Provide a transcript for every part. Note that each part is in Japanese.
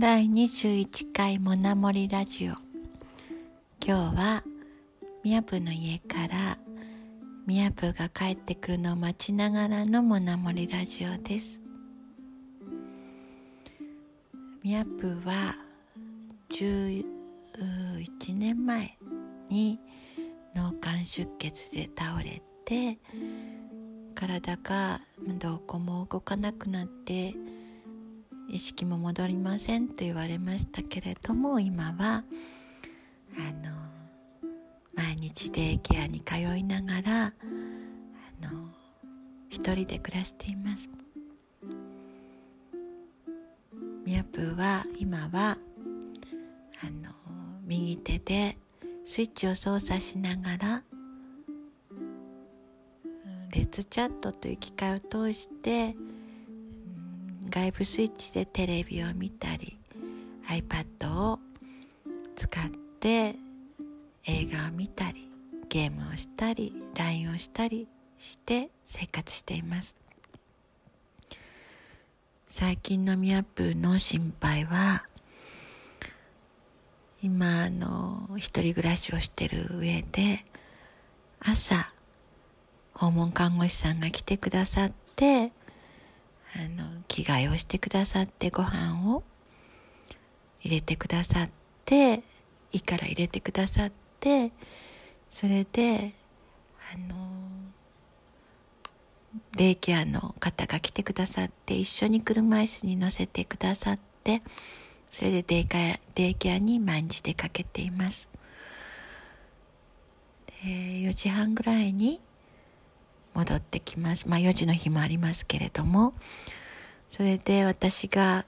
第21回モナモリラジオ。今日はミヤプの家からミヤプが帰ってくるのを待ちながらのモナモリラジオです。ミヤプは11年前に脳幹出血で倒れて体がどこも動かなくなって意識も戻りませんと言われましたけれども今はあの毎日デイケアに通いながらあの一人で暮らしています。ミヤプーは今はあの右手でスイッチを操作しながらレッツチャットという機械を通して外部スイッチでテレビを見たり iPad を使って映画を見たりゲームをしたり LINE をしたりして生活しています。最近のミアップの心配は今あの一人暮らしをしてる上で朝訪問看護師さんが来てくださってあの着替えをしてくださってご飯を入れてくださって胃から入れてくださってそれであのデイケアの方が来てくださって一緒に車椅子に乗せてくださってそれでデイケアデイケアに毎日出かけています。4時半ぐらいに戻ってきます。まあ4時の日もありますけれども、それで私が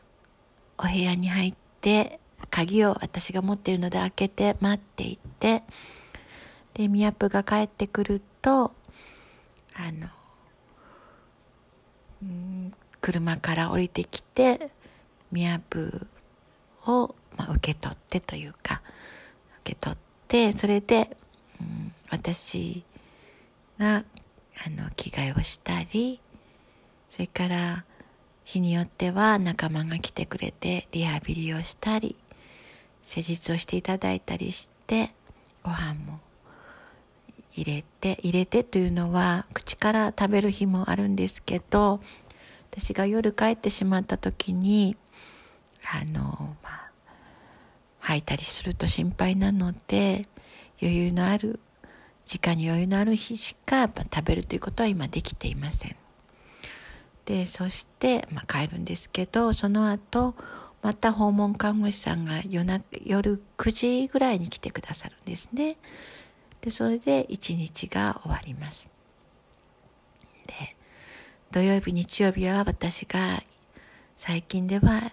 お部屋に入って、鍵を私が持っているので開けて待っていて、で、ミヤップが帰ってくると、あの、ん車から降りてきて、ミヤップを、まあ、受け取ってというか、受け取って、それで、うん、私があの着替えをしたりそれから日によっては仲間が来てくれてリハビリをしたり施術をしていただいたりしてご飯も入れて入れてというのは口から食べる日もあるんですけど私が夜帰ってしまった時にあのまあ吐いたりすると心配なので余裕のある時間に余裕のある日しか食べるということは今できていません。でそして、まあ、帰るんですけどその後また訪問看護師さんが夜な夜9時ぐらいに来てくださるんですね。でそれで一日が終わります。で土曜日日曜日は私が最近では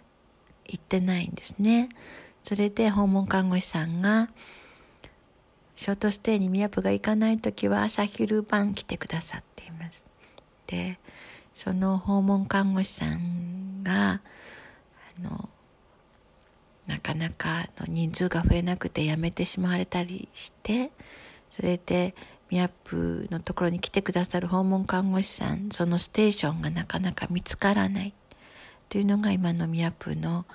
行ってないんですね。それで訪問看護師さんがショートステイにミヤプが行かない時は朝昼晩来てくださっています。で、その訪問看護師さんが、あの、なかなかの人数が増えなくて辞めてしまわれたりして、それでミヤプのところに来てくださる訪問看護師さん、そのステーションがなかなか見つからないというのが今のミヤプの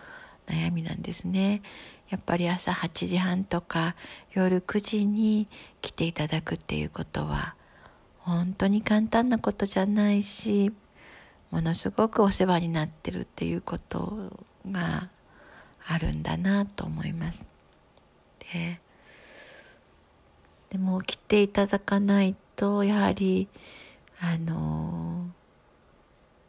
悩みなんですね。やっぱり朝8時半とか夜9時に来ていただくっていうことは本当に簡単なことじゃないしものすごくお世話になってるっていうことがあるんだなと思います。ででも来ていただかないとやはりあの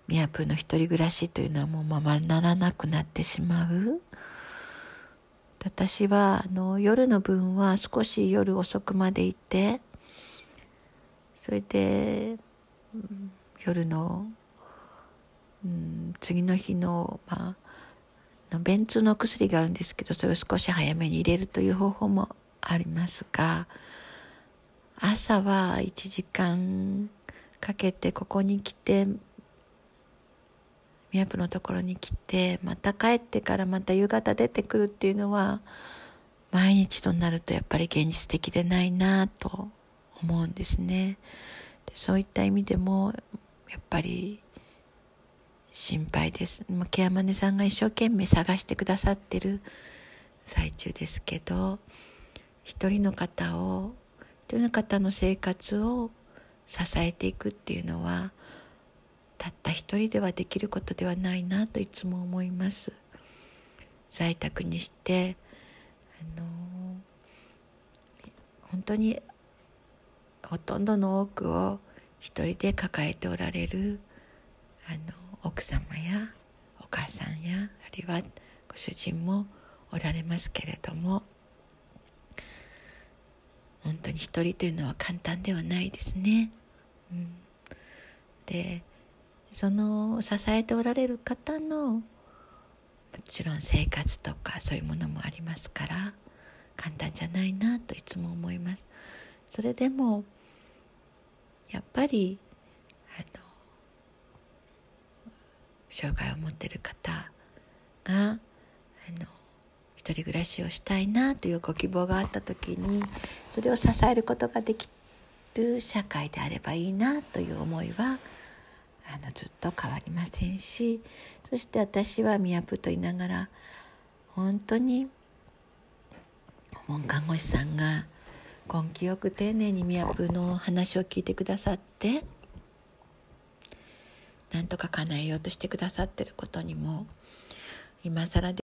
宮プの一人暮らしというのはもうままならなくなってしまう。私はあの夜の分は少し夜遅くまでいてそれで、夜の、うん、次の日の,、まあ、便通の薬があるんですけどそれを少し早めに入れるという方法もありますが朝は1時間かけてここに来て宮プのところに来てまた帰ってからまた夕方出てくるっていうのは毎日となるとやっぱり現実的でないなと思うんですね。でそういった意味でもやっぱり心配です。ケアマネさんが一生懸命探してくださってる最中ですけど一人の方を一人の方の生活を支えていくっていうのはたった一人ではできることではないなといつも思います在宅にしてあの本当にほとんどの多くを一人で抱えておられるあの奥様やお母さんやあるいはご主人もおられますけれども本当に一人というのは簡単ではないですね。うん、でその支えておられる方のもちろん生活とかそういうものもありますから簡単じゃないなといつも思います。それでもやっぱりあの障害を持っている方があの一人暮らしをしたいなというご希望があった時にそれを支えることができる社会であればいいなという思いはあのずっと変わりませんしそして私は宮プと言いながら本当に訪問看護師さんが根気よく丁寧に宮プの話を聞いてくださってなんとか叶えようとしてくださってることにも今更で